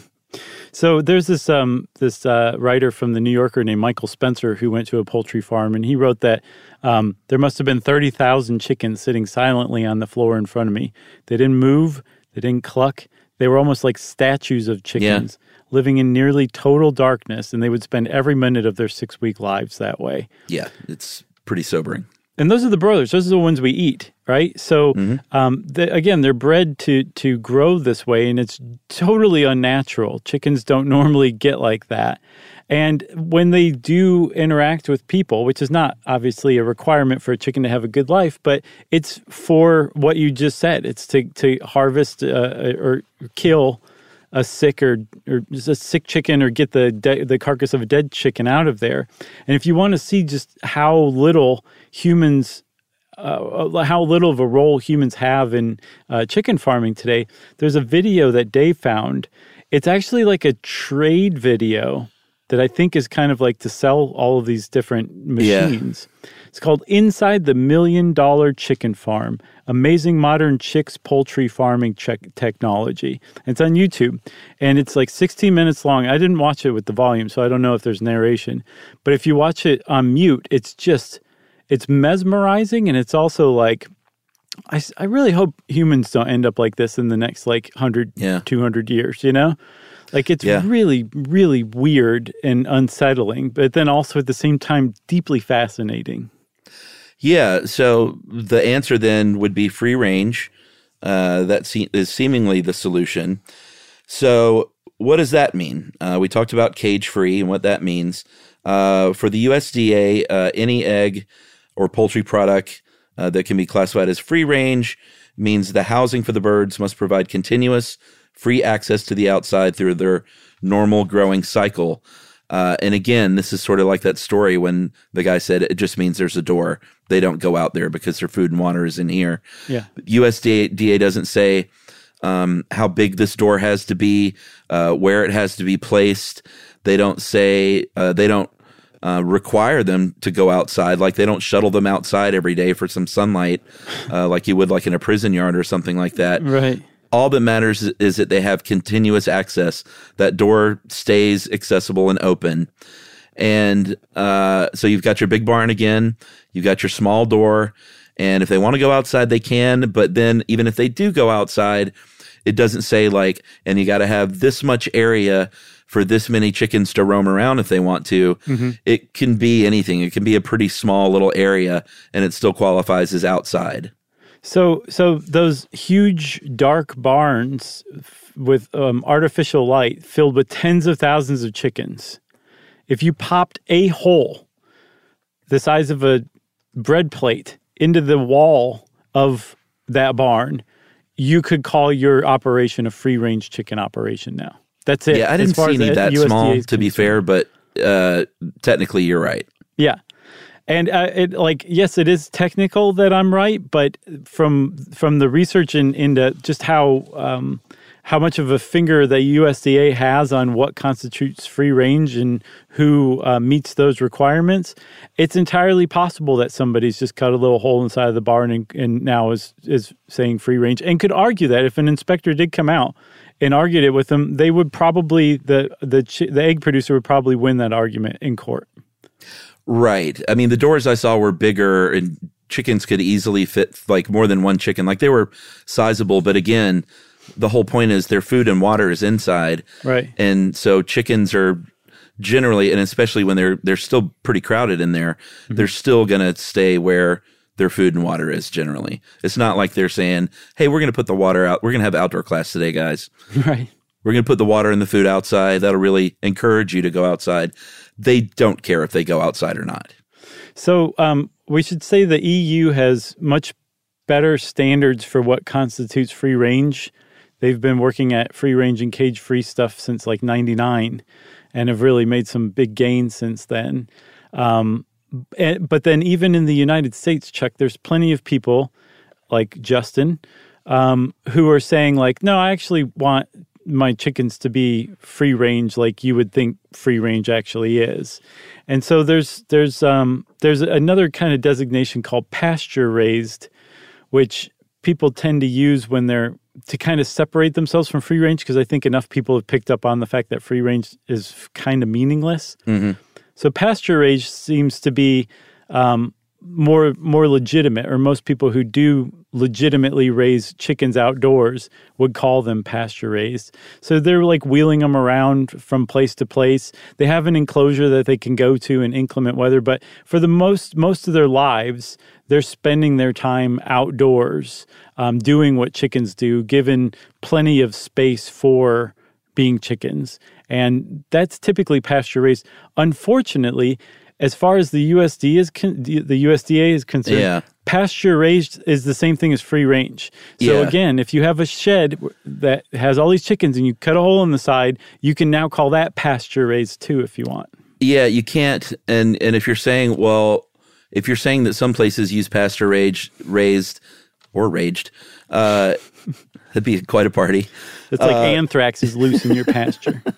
So there's this um, this uh, writer from the New Yorker named Michael Specter who went to a poultry farm and he wrote that um, there must have been thirty thousand chickens sitting silently on the floor in front of me. They didn't move. They didn't cluck. They were almost like statues of chickens living in nearly total darkness, and they would spend every minute of their six week lives that way. Yeah, it's pretty sobering. And those are the broilers. Those are the ones we eat, right? So, um, the, again, they're bred to to grow this way, and it's totally unnatural. Chickens don't normally get like that. And when they do interact with people, which is not obviously a requirement for a chicken to have a good life, but it's for what you just said. It's to to harvest uh, or kill a sick or or just a sick chicken or get the de- the carcass of a dead chicken out of there. And if you want to see just how little humans uh, how little of a role humans have in uh, chicken farming today, there's a video that Dave found. It's actually like a trade video that I think is kind of like to sell all of these different Yeah. It's called Inside the Million Dollar Chicken Farm Amazing Modern Chicks Poultry Farming Technology. It's on YouTube and it's like 16 minutes long. I didn't watch it with the volume, so I don't know if there's narration. But if you watch it on mute, it's just, it's mesmerizing and it's also like, I, I really hope humans don't end up like this in the next like 100, 200 years, you know? Like it's Yeah. really, really weird and unsettling, but then also at the same time, deeply fascinating. Yeah. So the answer then would be free range. Uh, that se- is seemingly the solution. So what does that mean? Uh, we talked about cage free and what that means. Uh, for the USDA, uh, any egg or poultry product uh, that can be classified as free range means the housing for the birds must provide continuous, free access to the outside through their normal growing cycle. Uh, and again, this is sort of like that story when the guy said it just means there's a door. They don't go out there because their food and water is in here. Yeah. USDA doesn't say um, how big this door has to be, uh, where it has to be placed. They don't say uh, they don't uh, require them to go outside. Like they don't shuttle them outside every day for some sunlight, uh, like you would like in a prison yard or something like that. Right. All that matters is- that they have continuous access. That door stays accessible and open. And uh, so you've got your big barn again. You've got your small door. And if they want to go outside, they can. But then, even if they do go outside, it doesn't say like, and you got to have this much area for this many chickens to roam around if they want to. Mhm. It can be anything. It can be a pretty small little area, and it still qualifies as outside. So, so those huge dark barns f- with um, artificial light filled with tens of thousands of chickens. If you popped a hole the size of a bread plate into the wall of that barn, you could call your operation a free range chicken operation now. That's it. Yeah, I didn't see any that small, to be fair, but uh, technically you're right. Yeah. And uh, it like yes, it is technical that I'm right, but from from the research in, into just how um, how much of a finger the USDA has on what constitutes free range and who uh, meets those requirements, it's entirely possible that somebody's just cut a little hole inside of the barn and, and now is is saying free range and could argue that if an inspector did come out and argued it with them, they would probably the the the egg producer would probably win that argument in court. Right. I mean, the doors I saw were bigger and chickens could easily fit like more than one chicken. Like they were sizable, but again, the whole point is their food and water is inside. Right. And so chickens are generally and especially when they're they're still pretty crowded in there, mm-hmm. they're still going to stay where their food and water is generally. It's not like they're saying, "Hey, we're going to put the water out. We're going to have outdoor class today, guys." <laughs> Right. We're going to put the water and the food outside. That'll really encourage you to go outside. They don't care if they go outside or not. So um, we should say the EU has much better standards for what constitutes free range. They've been working at free range and cage free stuff since like 99 and have really made some big gains since then. Um, and, but then, even in the United States, Chuck, there's plenty of people like Justin um, who are saying, like, no, I actually want my chickens to be free range like you would think free range actually is. And so there's there's um there's another kind of designation called pasture raised which people tend to use when they're to kind of separate themselves from free range because I think enough people have picked up on the fact that free range is kind of meaningless. Mm-hmm. So pasture raised seems to be um, more more legitimate, or most people who do legitimately raise chickens outdoors would call them pasture raised. So they're like wheeling them around from place to place. They have an enclosure that they can go to in inclement weather, but for the most most of their lives, they're spending their time outdoors, um, doing what chickens do, given plenty of space for being chickens. And that's typically pasture raised. Unfortunately, as far as the USD is con- the USDA is concerned, Yeah. pasture raised is the same thing as free range. So Yeah. again, if you have a shed that has all these chickens and you cut a hole in the side, you can now call that pasture raised too if you want. Yeah, you can't. And and if you're saying, well, if you're saying that some places use pasture raised, raised or raged, uh, <laughs> that'd be quite a party. It's like Uh, anthrax is loose in your pasture. <laughs>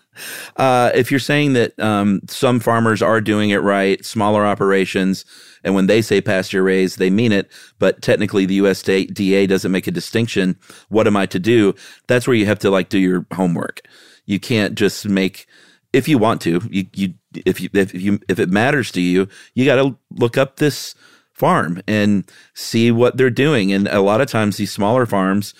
uh, if you're saying that um, some farmers are doing it right, smaller operations, and when they say pasture raised, they mean it, but technically the USDA doesn't make a distinction. What am I to do? That's where you have to like do your homework. You can't just make if you want to. You you if you if you if it matters to you, you got to look up this farm and see what they're doing. And a lot of times these smaller farms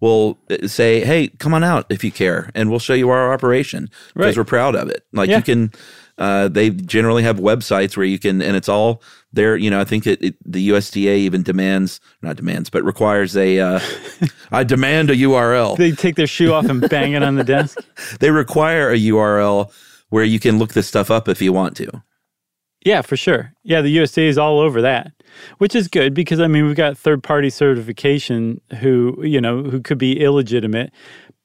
will say, "Hey, come on out if you care, and we'll show you our operation because Right. we're proud of it." Like Yeah. you can, uh, they generally have websites where you can, and it's all there. You know, I think it, it, the USDA even demands, not demands, but requires a. Uh, <laughs> I demand a URL. They take their shoe off and bang it on the desk. <laughs> They require a URL where you can look this stuff up if you want to. Yeah, for sure. Yeah, the USDA is all over that, which is good because I mean we've got third party certification who you know who could be illegitimate,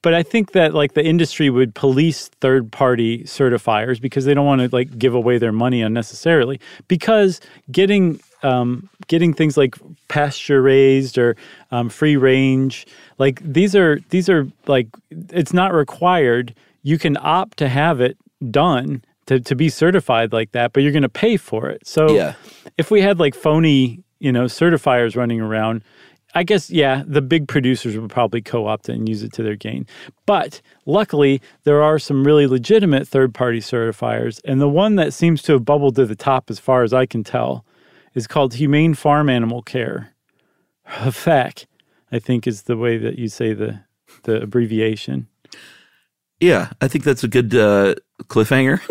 but I think that like the industry would police third party certifiers because they don't want to like give away their money unnecessarily because getting um, getting things like pasture raised or um, free range like these are these are like it's not required. You can opt to have it done to, to be certified like that, but you're going to pay for it. So Yeah. if we had like phony, you know, certifiers running around, I guess, yeah, the big producers would probably co opt it and use it to their gain. But luckily, there are some really legitimate third party certifiers. And the one that seems to have bubbled to the top, as far as I can tell, is called Humane Farm Animal Care. <laughs> HFAC, I think is the way that you say the, the abbreviation. Yeah, I think that's a good uh, cliffhanger.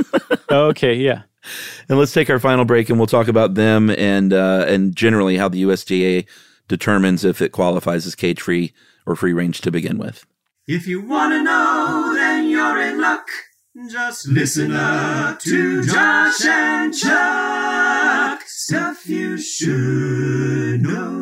<laughs> okay, yeah. And let's take our final break, and we'll talk about them and uh, and generally how the USDA determines if it qualifies as cage free or free range to begin with. If you want to know, then you're in luck. Just listen up to Josh and Chuck. Stuff you should know.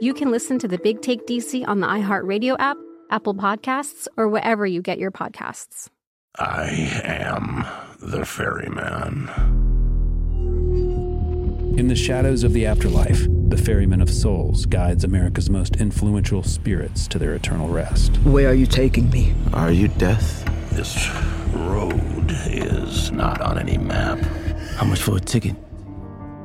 you can listen to the Big Take DC on the iHeartRadio app, Apple Podcasts, or wherever you get your podcasts. I am the ferryman. In the shadows of the afterlife, the Ferryman of Souls guides America's most influential spirits to their eternal rest. Where are you taking me? Are you death? This road is not on any map. How much for a ticket?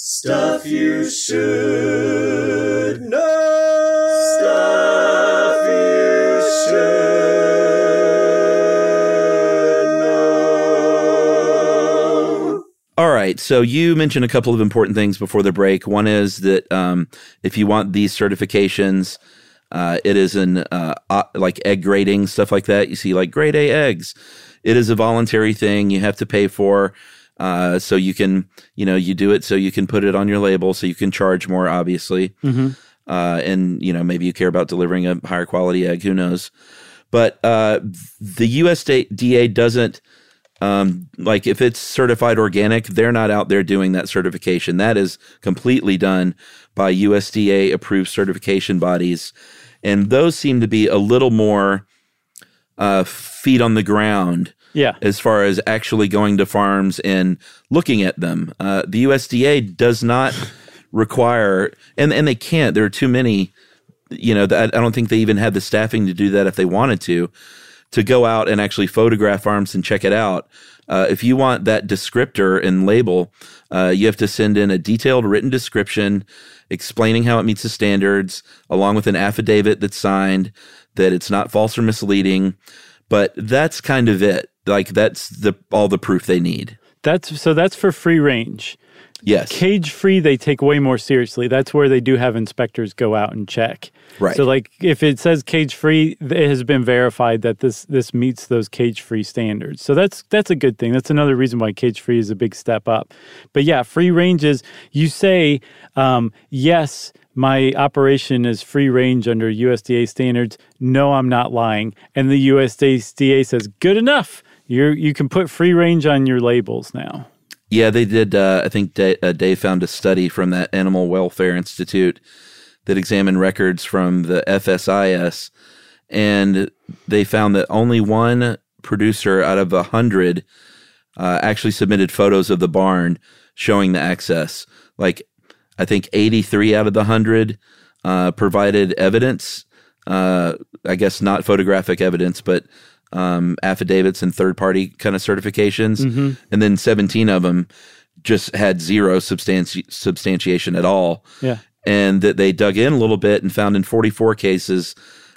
Stuff you should know. Stuff you should know. All right. So you mentioned a couple of important things before the break. One is that um, if you want these certifications, uh, it is an uh, like egg grading stuff like that. You see, like grade A eggs. It is a voluntary thing. You have to pay for. Uh, so you can, you know, you do it so you can put it on your label, so you can charge more, obviously. Mhm. Uh, and you know, maybe you care about delivering a higher quality egg. Who knows? But uh, the USDA doesn't um, like if it's certified organic, they're not out there doing that certification. That is completely done by USDA approved certification bodies, and those seem to be a little more uh, feet on the ground. Yeah. As far as actually going to farms and looking at them, uh, the USDA does not require, and and they can't. There are too many. You know, I don't think they even had the staffing to do that if they wanted to to go out and actually photograph farms and check it out. Uh, if you want that descriptor and label, uh, you have to send in a detailed written description explaining how it meets the standards, along with an affidavit that's signed that it's not false or misleading. But that's kind of it. Like that's the all the proof they need. That's so that's for free range. Yes. Cage free, they take way more seriously. That's where they do have inspectors go out and check. Right. So, like, if it says cage free, it has been verified that this this meets those cage free standards. So that's that's a good thing. That's another reason why cage free is a big step up. But yeah, free range is you say um, yes. My operation is free range under USDA standards. No, I'm not lying. And the USDA says, good enough. You're, you can put free range on your labels now. Yeah, they did. Uh, I think Dave, uh, Dave found a study from that Animal Welfare Institute that examined records from the FSIS, and they found that only one producer out of a hundred uh, actually submitted photos of the barn showing the access. Like, I think eighty-three out of the hundred uh, provided evidence. Uh, I guess not photographic evidence, but um, affidavits and third-party kind of certifications, Mhm. and then seventeen of them just had zero substanti- substantiation at all Yeah. and that they dug in a little bit and found in 44 cases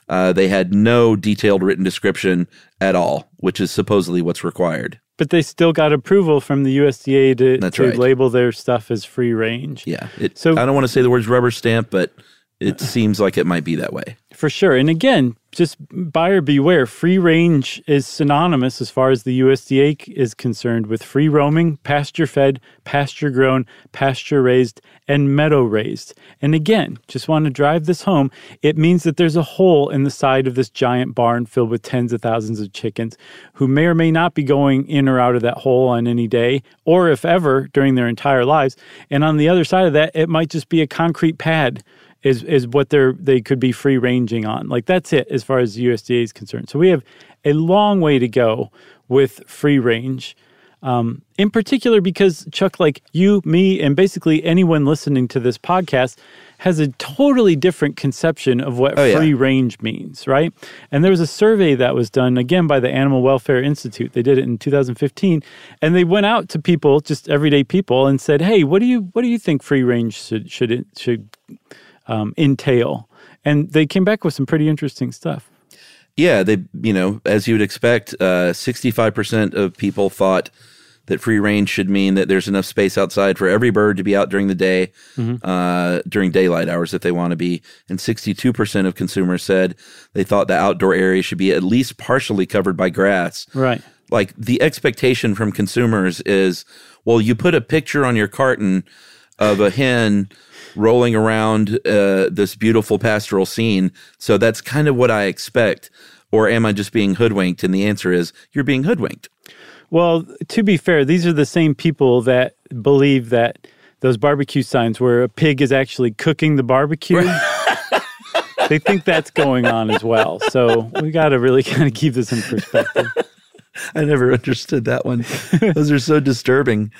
uh, they had no detailed written description at all, which is supposedly what's required. But they still got approval from the USDA to, to right. label their stuff as free range. Yeah. It, so I don't want to say the words rubber stamp, but it seems like it might be that way. For sure. And again, just buyer beware. Free range is synonymous as far as the USDA is concerned with free roaming, pasture fed, pasture grown, pasture raised, and meadow raised. And again, just want to drive this home. It means that there's a hole in the side of this giant barn filled with tens of thousands of chickens who may or may not be going in or out of that hole on any day, or if ever during their entire lives. And on the other side of that, it might just be a concrete pad is is what they're they could be free ranging on. Like that's it as far as USDA is concerned. So we have a long way to go with free range. Um, in particular, because Chuck, like you, me, and basically anyone listening to this podcast has a totally different conception of what Oh, yeah. free range means, right? And there was a survey that was done again by the Animal Welfare Institute. They did it in 2015, and they went out to people, just everyday people, and said, "Hey, what do you what do you think free range should should should um, entail?" And they came back with some pretty interesting stuff. Yeah, they, you know, as you would expect, uh, 65% of people thought that free range should mean that there's enough space outside for every bird to be out during the day, Mhm. uh, during daylight hours if they want to be. And 62% of consumers said they thought the outdoor area should be at least partially covered by grass. Right. Like the expectation from consumers is, well, you put a picture on your carton of a hen rolling around uh, this beautiful pastoral scene. So that's kind of what I expect. Or am I just being hoodwinked? And the answer is you're being hoodwinked. Well, to be fair, these are the same people that believe that those barbecue signs where a pig is actually cooking the barbecue. <laughs> they think that's going on as well. So we got to really <laughs> kind of keep this in perspective. <laughs> I never understood that one. Those are so disturbing.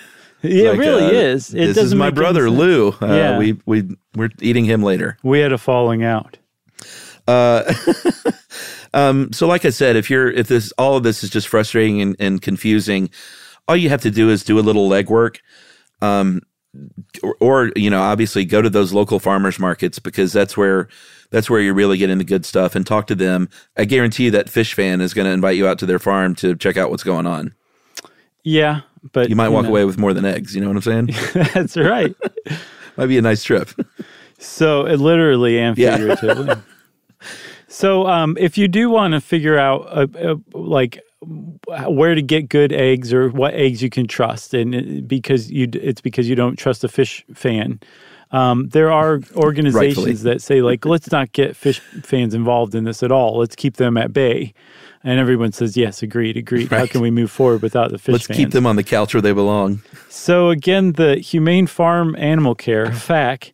<laughs> Yeah, it really is. It this is my brother sense. Lou. Uh, Yeah. We we we're eating him later. We had a falling out. Uh, <laughs> um, so like I said, if you're if this all of this is just frustrating and, and confusing, all you have to do is do a little legwork. Um, or, or you know, obviously go to those local farmers markets because that's where that's where you're really getting the good stuff and talk to them. I guarantee you that fish fan is going to invite you out to their farm to check out what's going on. Yeah, but You might walk know. away with more than eggs. You know what I'm saying? <laughs> That's right. <laughs> Might be a nice trip. So it literally and Yeah. <laughs> so um, if you do want to figure out uh, uh, like where to get good eggs or what eggs you can trust, and it- because you it's because you don't trust a fish fan. Um, there are organizations that say like let's not get fish fans involved in this at all. Let's keep them at bay. And everyone says yes, agreed, agreed. How can we move forward without the fish Let's fans? keep them on the couch where they belong. So again, the Humane Farm Animal Care <laughs> (FAC),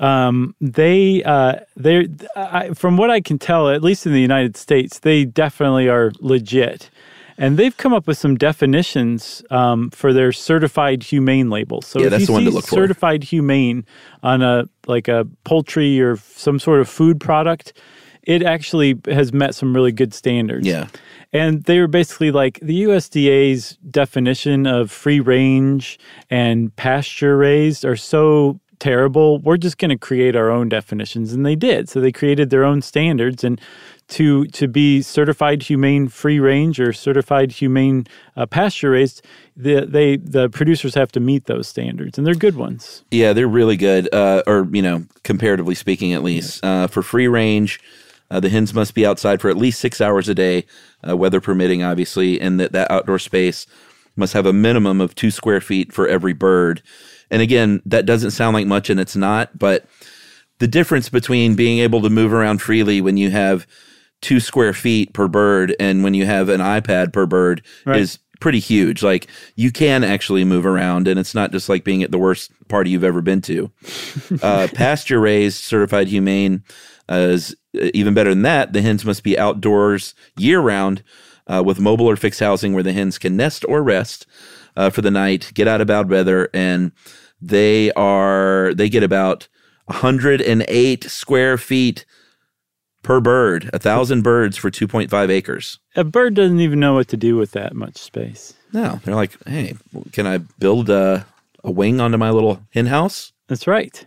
um, they uh, they I, from what I can tell, at least in the United States, they definitely are legit, and they've come up with some definitions um, for their certified humane label. So Yeah, if that's you the one see to look for. certified humane on a like a poultry or some sort of food product, it actually has met some really good standards. Yeah. And they were basically like the USDA's definition of free range and pasture raised are so terrible. We're just going to create our own definitions, and they did. So they created their own standards, and to to be certified humane free range or certified humane uh, pasture raised, the they the producers have to meet those standards, and they're good ones. Yeah, they're really good, uh, or you know, comparatively speaking, at least uh, for free range. Uh, the hens must be outside for at least six hours a day, uh, weather permitting, obviously, and that that outdoor space must have a minimum of two square feet for every bird. And again, that doesn't sound like much, and it's not. But the difference between being able to move around freely when you have two square feet per bird and when you have an iPad per bird Right. is pretty huge. Like you can actually move around, and it's not just like being at the worst party you've ever been to. <laughs> uh, pasture raised, certified humane is uh, even better than that. The hens must be outdoors year round uh, with mobile or fixed housing where the hens can nest or rest uh, for the night, get out of bad weather, and they are they get about 108 square feet per bird, a thousand birds for 2.5 acres. A bird doesn't even know what to do with that much space. No, they're like, hey, can I build a, a wing onto my little hen house? That's right.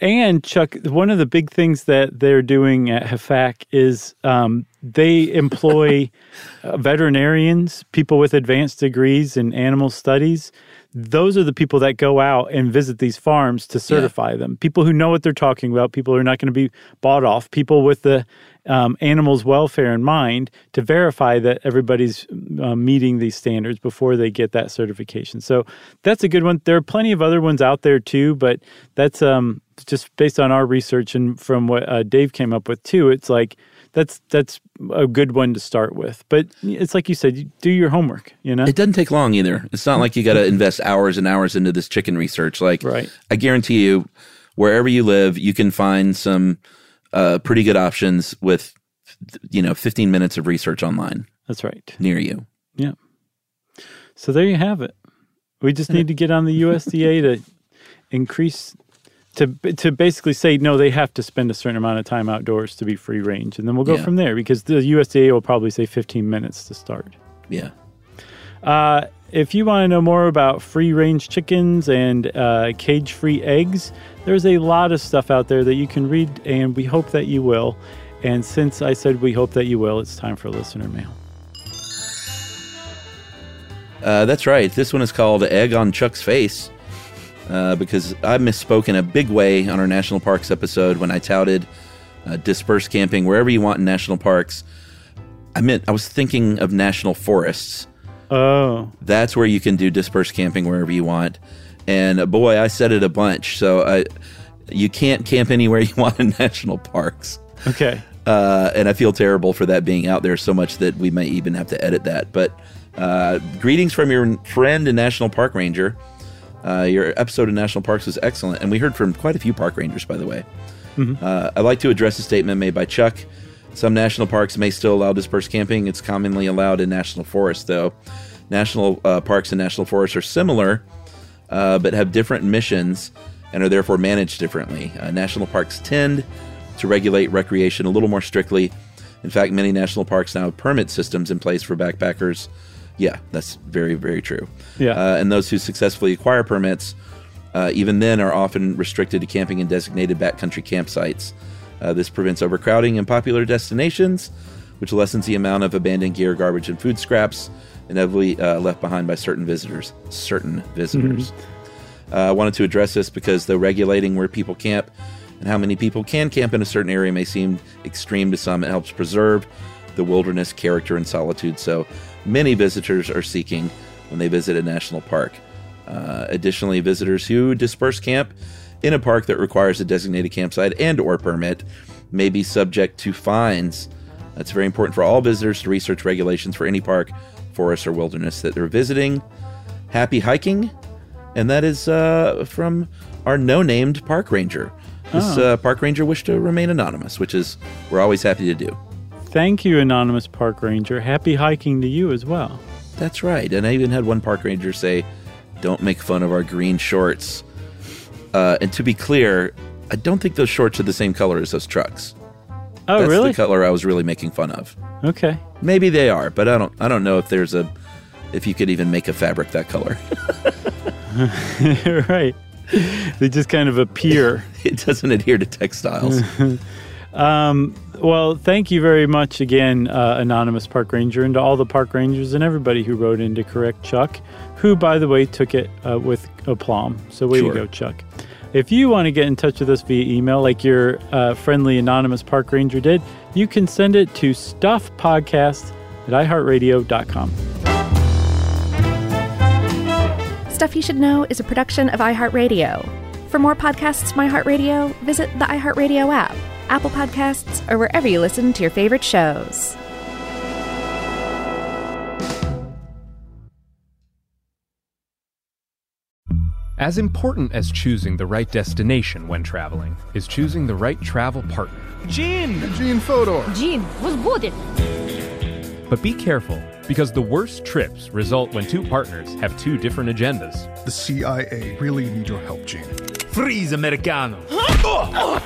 And Chuck, one of the big things that they're doing at HFAC is um, they employ <laughs> uh, veterinarians, people with advanced degrees in animal studies. Those are the people that go out and visit these farms to certify them. People who know what they're talking about. People who are not going to be bought off. People with the um, animals' welfare in mind to verify that everybody's uh, meeting these standards before they get that certification. So that's a good one. There are plenty of other ones out there too, but that's um, just based on our research and from what uh, Dave came up with too. It's like that's that's a good one to start with. But it's like you said, you do your homework. You know, It doesn't take long either. It's not like you got to invest hours and hours into this chicken research. Like, Right. I guarantee you, wherever you live, you can find some uh, pretty good options with, you know, 15 minutes of research online that's right. near you. Yeah. So there you have it. We just need to get on the USDA to increase to to basically say no, they have to spend a certain amount of time outdoors to be free range, and then we'll go Yeah. from there because the USDA will probably say 15 minutes to start. Yeah. Uh, if you want to know more about free range chickens and uh, cage free eggs, there's a lot of stuff out there that you can read, and we hope that you will. And since I said we hope that you will, it's time for listener mail. Uh, that's right. This one is called Egg on Chuck's Face uh, because I misspoke in a big way on our national parks episode when I touted uh, dispersed camping wherever you want in national parks. I meant I was thinking of national forests. Oh. That's where you can do dispersed camping wherever you want. And uh, boy, I said it a bunch. So I, you can't camp anywhere <laughs> you want in national parks. Okay. Uh, and I feel terrible for that being out there so much that we may even have to edit that. But uh, greetings from your friend and national park ranger. Uh, your episode of national parks was excellent, and we heard from quite a few park rangers, by the way. Mhm. Uh, I'd like to address a statement made by Chuck. Some national parks may still allow dispersed camping. It's commonly allowed in national forests, though. National uh, parks and national forests are similar, uh, but have different missions and are therefore managed differently. Uh, national parks tend to regulate recreation a little more strictly. In fact, many national parks now have permit systems in place for backpackers. Yeah, that's very, very true. Yeah. Uh, and those who successfully acquire permits, uh, even then, are often restricted to camping in designated backcountry campsites. Uh, this prevents overcrowding in popular destinations, which lessens the amount of abandoned gear, garbage, and food scraps inevitably uh, left behind by certain visitors. Certain visitors. Uh, I wanted to address this because though regulating where people camp and how many people can camp in a certain area may seem extreme to some, it helps preserve the wilderness character and solitude. So many visitors are seeking when they visit a national park. Uh, additionally, visitors who disperse camp in a park that requires a designated campsite and or permit may be subject to fines. That's very important for all visitors to research regulations for any park, forest, or wilderness that they're visiting. Happy hiking, and that is uh, from our no-named park ranger. This Oh. uh, park ranger wished to remain anonymous, which is we're always happy to do. Thank you, Anonymous Park Ranger. Happy hiking to you as well. That's right. And I even had one park ranger say, "Don't make fun of our green shorts." Uh, and to be clear, I don't think those shorts are the same color as those trucks. Oh, really? That's really? the color I was really making fun of. Okay. Maybe they are, but I don't. I don't know if there's a, if you could even make a fabric that color. <laughs> <laughs> right. They just kind of appear. <laughs> it doesn't adhere to textiles. Um, well, thank you very much again, uh, Anonymous Park Ranger, and to all the park rangers and everybody who wrote in to correct Chuck, who, by the way, took it uh, with aplomb. So, way Sure. to go, Chuck. If you want to get in touch with us via email, like your uh, friendly Anonymous Park Ranger did, you can send it to stuffpodcast at iheartradio.com. Stuff You Should Know is a production of iHeartRadio. For more podcasts from iHeartRadio, visit the iHeartRadio app, Apple Podcasts, or wherever you listen to your favorite shows. As important as choosing the right destination when traveling is choosing the right travel partner. Gene! Gene Fodor! Gene, was good. But be careful, because the worst trips result when two partners have two different agendas. The CIA really need your help, Gene. Freeze, Americano! Gene, oh!